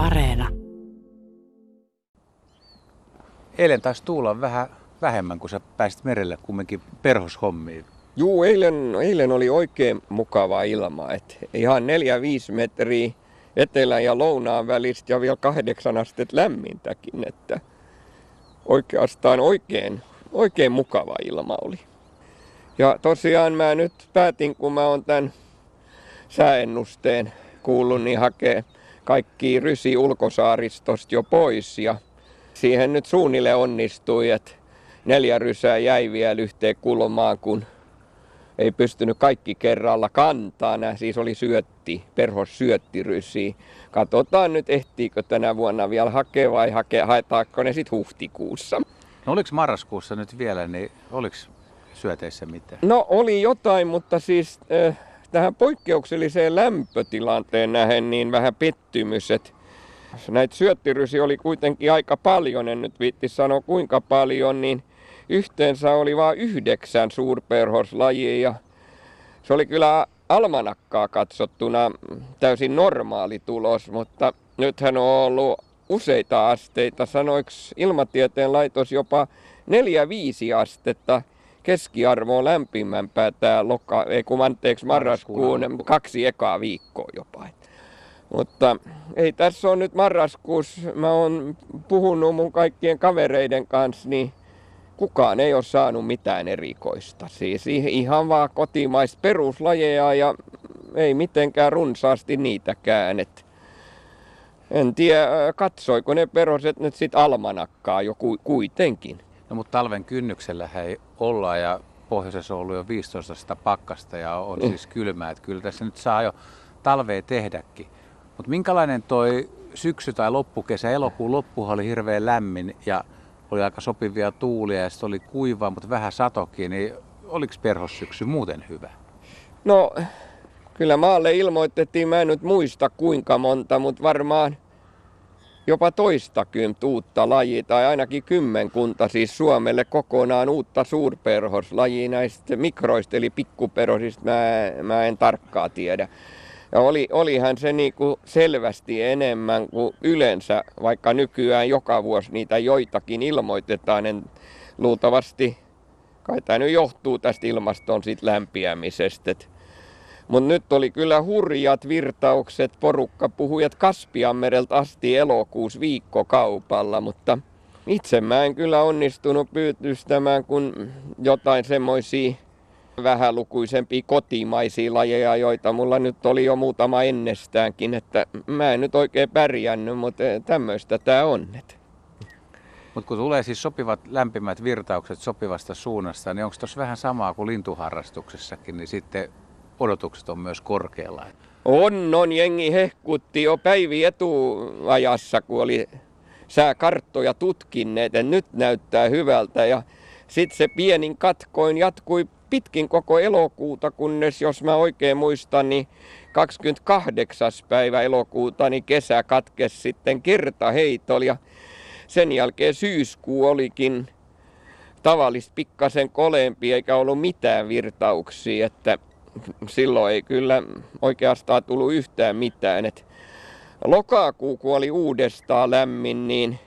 Areena. Eilen taisi tuulla vähän vähemmän, kun sä pääsit merelle kumminkin perhoshommiin. Juu, eilen, eilen oli oikein mukava ilma. Et ihan 4-5 metriä etelän ja lounaan välistä ja vielä kahdeksan astetta lämmintäkin. Että oikeastaan oikein, oikein mukava ilma oli. Ja tosiaan mä nyt päätin, kun mä oon tämän sääennusteen kuullut, niin hakee kaikki rysi ulkosaaristosta jo pois. Ja siihen nyt suunnille onnistui, että neljä rysää jäi vielä yhteen kulmaan, kun ei pystynyt kaikki kerralla kantaa. Nämä siis oli syötti, perhos syöttirysiä. Katsotaan nyt ehtiikö tänä vuonna vielä hakea vai hake, haetaanko ne sitten huhtikuussa. No oliko marraskuussa nyt vielä, niin oliko syöteissä mitään? No oli jotain, mutta siis äh, tähän poikkeukselliseen lämpötilanteen nähen niin vähän pettymys, että näitä syöttirysi oli kuitenkin aika paljon, en nyt viitti sanoa kuinka paljon, niin yhteensä oli vain yhdeksän suurperhoslajia ja se oli kyllä almanakkaa katsottuna täysin normaali tulos, mutta nythän on ollut useita asteita, sanoiko ilmatieteen laitos jopa 4-5 astetta keskiarvo on lämpimämpää tämä loka, ei kun anteeksi marraskuun kaksi ekaa viikkoa jopa. Mutta ei tässä on nyt marraskuussa, mä oon puhunut mun kaikkien kavereiden kanssa, niin kukaan ei ole saanut mitään erikoista. Siis ihan vaan kotimaista peruslajeja ja ei mitenkään runsaasti niitäkään. Et en tiedä, katsoiko ne peroset nyt sit almanakkaa jo kuitenkin. No mutta talven kynnyksellä ei olla ja pohjoisessa on ollut jo 15 sitä pakkasta ja on mm. siis kylmää. Että kyllä tässä nyt saa jo talvea tehdäkin. Mutta minkälainen toi syksy tai loppukesä, elokuun loppuhan oli hirveän lämmin ja oli aika sopivia tuulia ja sitten oli kuivaa, mutta vähän satokin, niin oliko perhossyksy muuten hyvä? No, kyllä maalle ilmoitettiin, mä en nyt muista kuinka monta, mutta varmaan jopa toistakymmentä uutta lajia tai ainakin kymmenkunta siis Suomelle kokonaan uutta suurperhoslajia näistä mikroista eli pikkuperhosista mä, mä en tarkkaa tiedä. Ja oli, olihan se niinku selvästi enemmän kuin yleensä, vaikka nykyään joka vuosi niitä joitakin ilmoitetaan. En, luultavasti, kai tämä nyt johtuu tästä ilmaston sit lämpiämisestä. Mutta nyt oli kyllä hurjat virtaukset, porukka puhujat Kaspianmereltä asti elokuussa viikkokaupalla, mutta itse mä en kyllä onnistunut pyytystämään, kun jotain semmoisia vähälukuisempia kotimaisia lajeja, joita mulla nyt oli jo muutama ennestäänkin, että mä en nyt oikein pärjännyt, mutta tämmöistä tämä on. Mutta kun tulee siis sopivat lämpimät virtaukset sopivasta suunnasta, niin onko tuossa vähän samaa kuin lintuharrastuksessakin, niin sitten odotukset on myös korkealla? On, on. Jengi hehkutti jo päivi etuajassa, kun oli sääkarttoja tutkinneet, että nyt näyttää hyvältä. Ja sitten se pienin katkoin jatkui pitkin koko elokuuta, kunnes jos mä oikein muistan, niin 28. päivä elokuuta niin kesä katkesi sitten kertaheitolla ja sen jälkeen syyskuu olikin tavallista pikkasen kolempi eikä ollut mitään virtauksia, että silloin ei kyllä oikeastaan tullut yhtään mitään. Et lokakuu, kun oli uudestaan lämmin, niin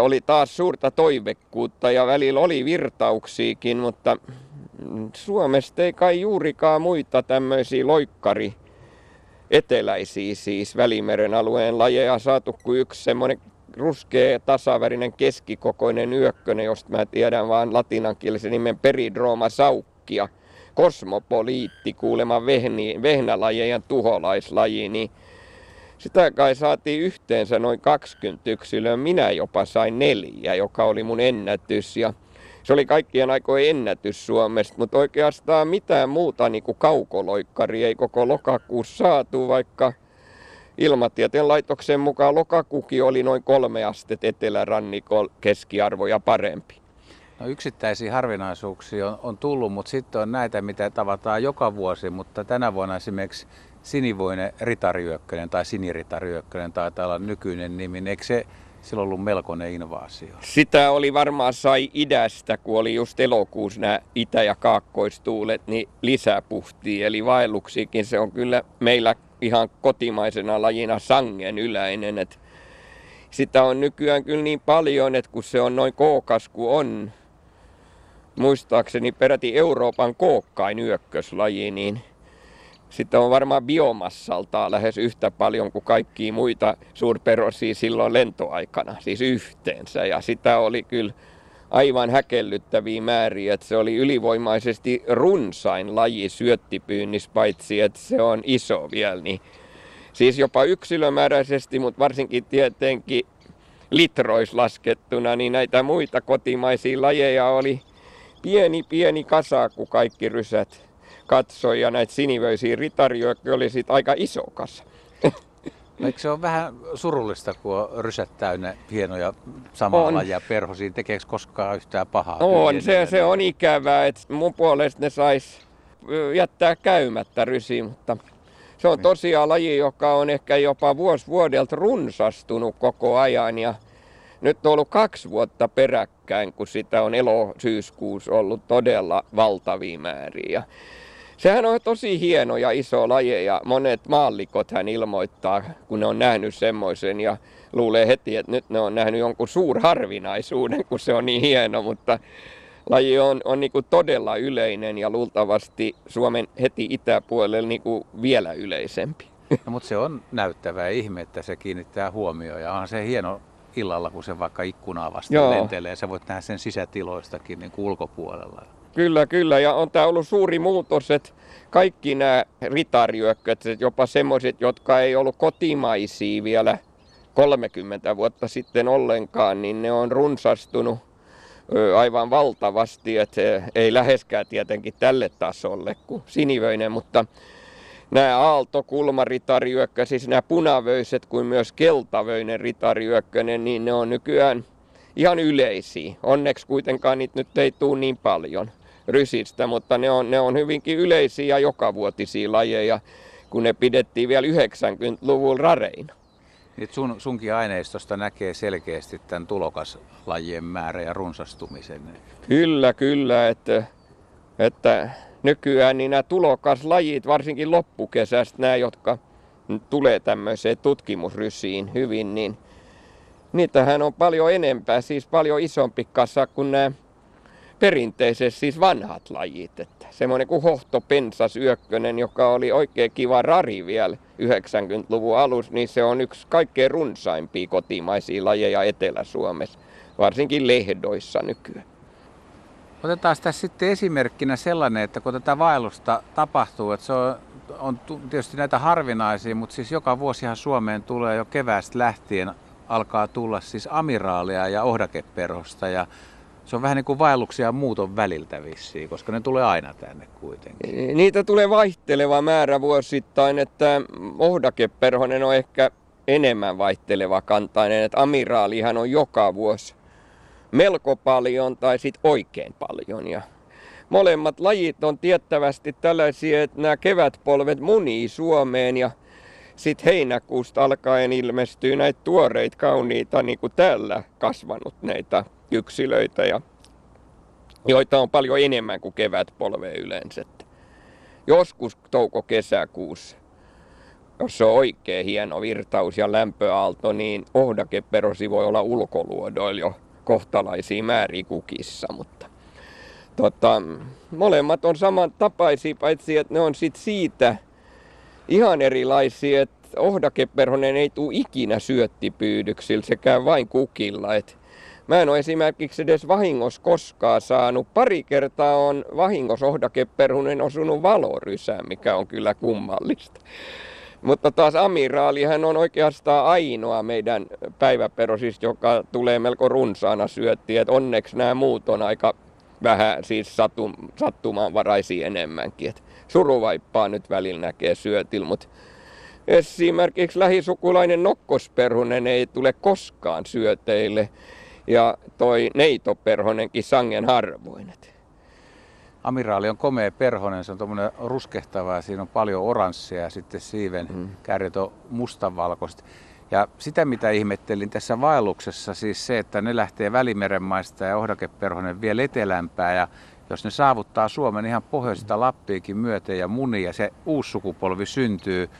oli taas suurta toivekkuutta ja välillä oli virtauksiakin, mutta Suomesta ei kai juurikaan muita tämmöisiä loikkari eteläisiä siis Välimeren alueen lajeja saatu kuin yksi semmoinen ruskea tasaverinen keskikokoinen yökkönen, josta mä tiedän vaan latinankielisen nimen peridroma saukkia. Kosmopoliitti kuulemma vehni, vehnälajejen tuholaislaji, niin sitä kai saatiin yhteensä noin 20 yksilöä. Minä jopa sain neljä, joka oli mun ennätys. Ja se oli kaikkien aikojen ennätys Suomesta, mutta oikeastaan mitään muuta niin kuin kaukoloikkari ei koko lokakuussa saatu, vaikka Ilmatieteen laitoksen mukaan lokakuki oli noin kolme astet etelärannikolla keskiarvoja parempi. No yksittäisiä harvinaisuuksia on, on tullut, mutta sitten on näitä, mitä tavataan joka vuosi, mutta tänä vuonna esimerkiksi sinivoinen ritariökkönen tai siniritariökkönen taitaa olla nykyinen nimi. Eikö se silloin ollut melkoinen invaasio. Sitä oli varmaan sai idästä, kun oli just elokuussa nämä itä- ja kaakkoistuulet, niin lisäpuhtia. Eli vaelluksiikin se on kyllä meillä ihan kotimaisena lajina sangen yläinen. Et sitä on nykyään kyllä niin paljon, että kun se on noin kookas kuin on, muistaakseni peräti Euroopan kookkain yökköslaji, niin sitä on varmaan biomassaltaan lähes yhtä paljon kuin kaikkia muita suurperosia silloin lentoaikana, siis yhteensä. Ja sitä oli kyllä aivan häkellyttäviä määriä, että se oli ylivoimaisesti runsain laji syöttipyynnissä, paitsi että se on iso vielä. Niin siis jopa yksilömääräisesti, mutta varsinkin tietenkin litrois laskettuna, niin näitä muita kotimaisia lajeja oli pieni pieni kasa, kun kaikki rysät katsoi ja näitä sinivöisiä ritarijoita oli sitten aika iso kasa. Eikö se ole vähän surullista, kun on rysät täynnä hienoja samaa On. lajia perhosiin? Tekeekö koskaan yhtään pahaa? On, se, se on ikävää, että mun puolesta ne sais jättää käymättä rysiin, mutta se on tosiaan laji, joka on ehkä jopa vuosi vuodelta runsastunut koko ajan ja nyt on ollut kaksi vuotta peräkkäin, kun sitä on elo-syyskuussa ollut todella valtavia määriä. Sehän on tosi hieno ja iso laji ja monet maallikot hän ilmoittaa, kun ne on nähnyt semmoisen ja luulee heti, että nyt ne on nähnyt jonkun suurharvinaisuuden, kun se on niin hieno, mutta laji on, on niin kuin todella yleinen ja luultavasti Suomen heti itäpuolella niin kuin vielä yleisempi. No, mutta se on näyttävää ihme, että se kiinnittää huomioon ja on se hieno illalla, kun se vaikka ikkunaa vasten Joo. lentelee. Sä voit nähdä sen sisätiloistakin niin kuin ulkopuolella. Kyllä, kyllä. Ja on tämä ollut suuri muutos, että kaikki nämä ritariökköt, että jopa semmoiset, jotka ei ollut kotimaisia vielä 30 vuotta sitten ollenkaan, niin ne on runsastunut aivan valtavasti, että ei läheskään tietenkin tälle tasolle kuin sinivöinen, mutta nämä aaltokulmaritariökkö, siis nämä punavöiset kuin myös keltavöinen ritariökkönen, niin ne on nykyään ihan yleisiä. Onneksi kuitenkaan niitä nyt ei tule niin paljon rysistä, mutta ne on, ne on hyvinkin yleisiä ja jokavuotisia lajeja, kun ne pidettiin vielä 90-luvulla rareina. Nyt sun, sunkin aineistosta näkee selkeästi tämän tulokaslajien määrä ja runsastumisen. Kyllä, kyllä, että, että nykyään niin nämä tulokaslajit, varsinkin loppukesästä nämä, jotka tulee tämmöiseen tutkimusrysiin hyvin, niin niitähän on paljon enempää, siis paljon isompi kasa kuin nämä perinteiset, siis vanhat lajit. Että semmoinen kuin hohtopensas yökkönen, joka oli oikein kiva rari vielä 90-luvun alussa, niin se on yksi kaikkein runsaimpia kotimaisia lajeja Etelä-Suomessa, varsinkin lehdoissa nykyään. Otetaan tässä sitten esimerkkinä sellainen, että kun tätä vaellusta tapahtuu, että se on, on tietysti näitä harvinaisia, mutta siis joka vuosihan Suomeen tulee jo keväästä lähtien alkaa tulla siis amiraalia ja ohdakeperhosta ja se on vähän niin kuin vaelluksia muuton väliltä vissiin, koska ne tulee aina tänne kuitenkin. Niitä tulee vaihteleva määrä vuosittain, että ohdakeperhonen on ehkä enemmän vaihteleva kantainen, että amiraalihan on joka vuosi melko paljon tai sitten oikein paljon. Ja molemmat lajit on tiettävästi tällaisia, että nämä kevätpolvet munii Suomeen ja sitten heinäkuusta alkaen ilmestyy näitä tuoreita, kauniita, niin kuin täällä kasvanut näitä yksilöitä, ja, joita on paljon enemmän kuin kevätpolve yleensä. Joskus touko-kesäkuussa, jos on oikein hieno virtaus ja lämpöaalto, niin ohdakeperosi voi olla ulkoluodoilla jo kohtalaisia määriä kukissa, mutta tota, molemmat on samantapaisia, paitsi että ne on sit siitä ihan erilaisia, että ohdakeperhonen ei tule ikinä syöttipyydyksillä, se käy vain kukilla. Et mä en ole esimerkiksi edes vahingossa koskaan saanut. Pari kertaa on vahingossa ohdakeperhonen osunut valorysään, mikä on kyllä kummallista. Mutta taas amiraalihan on oikeastaan ainoa meidän päiväperosista, joka tulee melko runsaana syöttiä. Et onneksi nämä muut on aika vähän siis sattum, sattumanvaraisia enemmänkin. Et suruvaippaa nyt välillä näkee syötil, mutta esimerkiksi lähisukulainen nokkosperhonen ei tule koskaan syöteille. Ja toi neitoperhonenkin sangen harvoin. Et Amiraali on komea perhonen, se on tuommoinen ruskehtava ja siinä on paljon oranssia ja sitten siiven mm. kärjet on mustanvalkoiset. Ja sitä mitä ihmettelin tässä vaelluksessa, siis se, että ne lähtee Välimeren maista ja ohdakeperhonen vielä etelämpää ja jos ne saavuttaa Suomen ihan pohjoisesta Lappiikin myöten ja muni ja se uusi sukupolvi syntyy,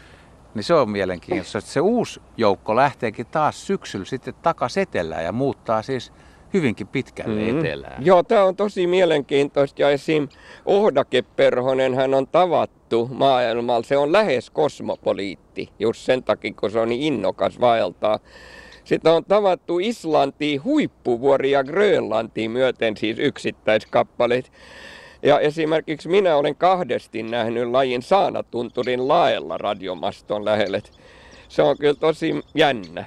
Niin se on mielenkiintoista, että se uusi joukko lähteekin taas syksyllä sitten takaisin etelään ja muuttaa siis hyvinkin pitkälle mm-hmm. etelään. Joo, tämä on tosi mielenkiintoista ja esim. Ohdakeperhonen hän on tavattu maailmalla. Se on lähes kosmopoliitti, just sen takia, kun se on niin innokas vaeltaa. Sitten on tavattu Islantiin, huippuvuori ja Grönlantiin myöten siis yksittäiskappaleet. Ja esimerkiksi minä olen kahdesti nähnyt lajin Saanatunturin laella radiomaston lähelle. Se on kyllä tosi jännä.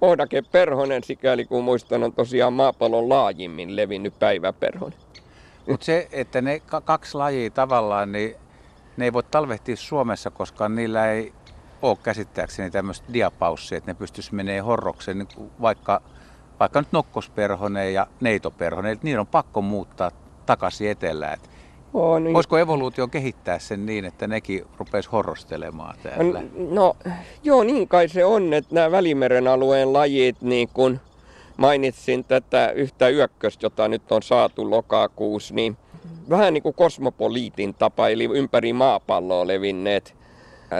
Ohdake perhonen, sikäli kun muistan, on tosiaan maapallon laajimmin levinnyt päiväperhonen. Mutta se, että ne kaksi lajia tavallaan, niin ne ei voi talvehtia Suomessa, koska niillä ei ole käsittääkseni tämmöistä diapaussia, että ne pystyisi menemään horrokseen, niin vaikka, vaikka nyt nokkosperhonen ja neitoperhonen, niiden on pakko muuttaa takaisin etelään. Niin. Voisiko evoluutio kehittää sen niin, että nekin rupeisi horrostelemaan täällä? No joo, niin kai se on, että nämä Välimeren alueen lajit, niin kuin mainitsin tätä yhtä yökköstä, jota nyt on saatu lokakuussa, niin vähän niin kuin kosmopoliitin tapa, eli ympäri maapalloa levinneet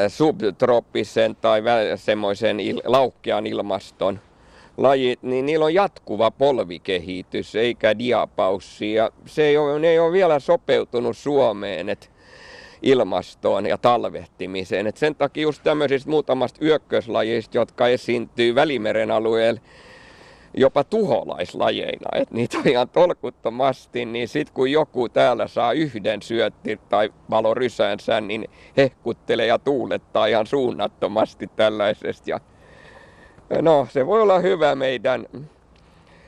subtrooppisen tai semmoisen il- laukkean ilmaston lajit, niin niillä on jatkuva polvikehitys eikä diapaussi. Ja se ei ole, ne ei ole vielä sopeutunut Suomeen et ilmastoon ja talvehtimiseen. Et sen takia just tämmöisistä muutamasta yökköslajista, jotka esiintyy Välimeren alueella, jopa tuholaislajeina, että niitä on ihan tolkuttomasti, niin sitten kun joku täällä saa yhden syötti tai valorysänsä, niin hehkuttelee ja tuulettaa ihan suunnattomasti tällaisesta. Ja no, se voi olla hyvä meidän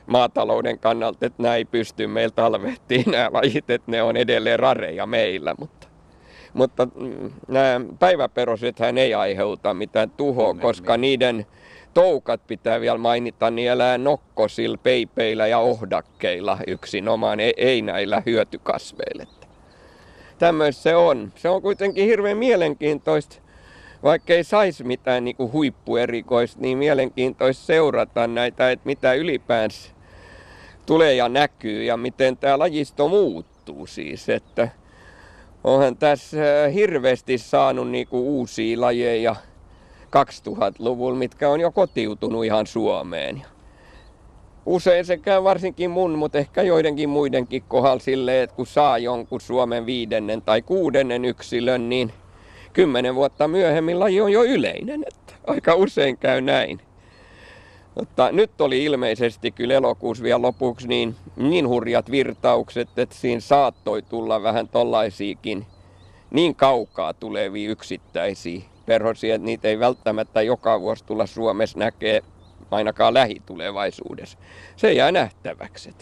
maatalouden kannalta, että näin pystyy meillä talvehtiin nämä lajit, että ne on edelleen rareja meillä, mutta mutta mm, nämä päiväperosethän ei aiheuta mitään tuhoa, koska niiden toukat pitää vielä mainita, niin elää nokkosilla, peipeillä ja ohdakkeilla yksinomaan, ei, ei näillä hyötykasveilla. Tämmöistä se on. Se on kuitenkin hirveän mielenkiintoista, vaikka ei saisi mitään niin kuin huippuerikoista, niin mielenkiintoista seurata näitä, että mitä ylipäänsä tulee ja näkyy ja miten tämä lajisto muuttuu siis. Että onhan tässä hirveästi saanut niin kuin uusia lajeja 2000-luvulla, mitkä on jo kotiutunut ihan Suomeen. Usein se käy varsinkin mun, mutta ehkä joidenkin muidenkin kohdalla silleen, että kun saa jonkun Suomen viidennen tai kuudennen yksilön, niin kymmenen vuotta myöhemmin laji on jo yleinen. Että aika usein käy näin. Mutta nyt oli ilmeisesti kyllä elokuussa vielä lopuksi niin, niin hurjat virtaukset, että siinä saattoi tulla vähän tollaisiakin niin kaukaa tulevia yksittäisiä perhosia, että niitä ei välttämättä joka vuosi tulla Suomessa näkee ainakaan lähitulevaisuudessa. Se jää nähtäväksi.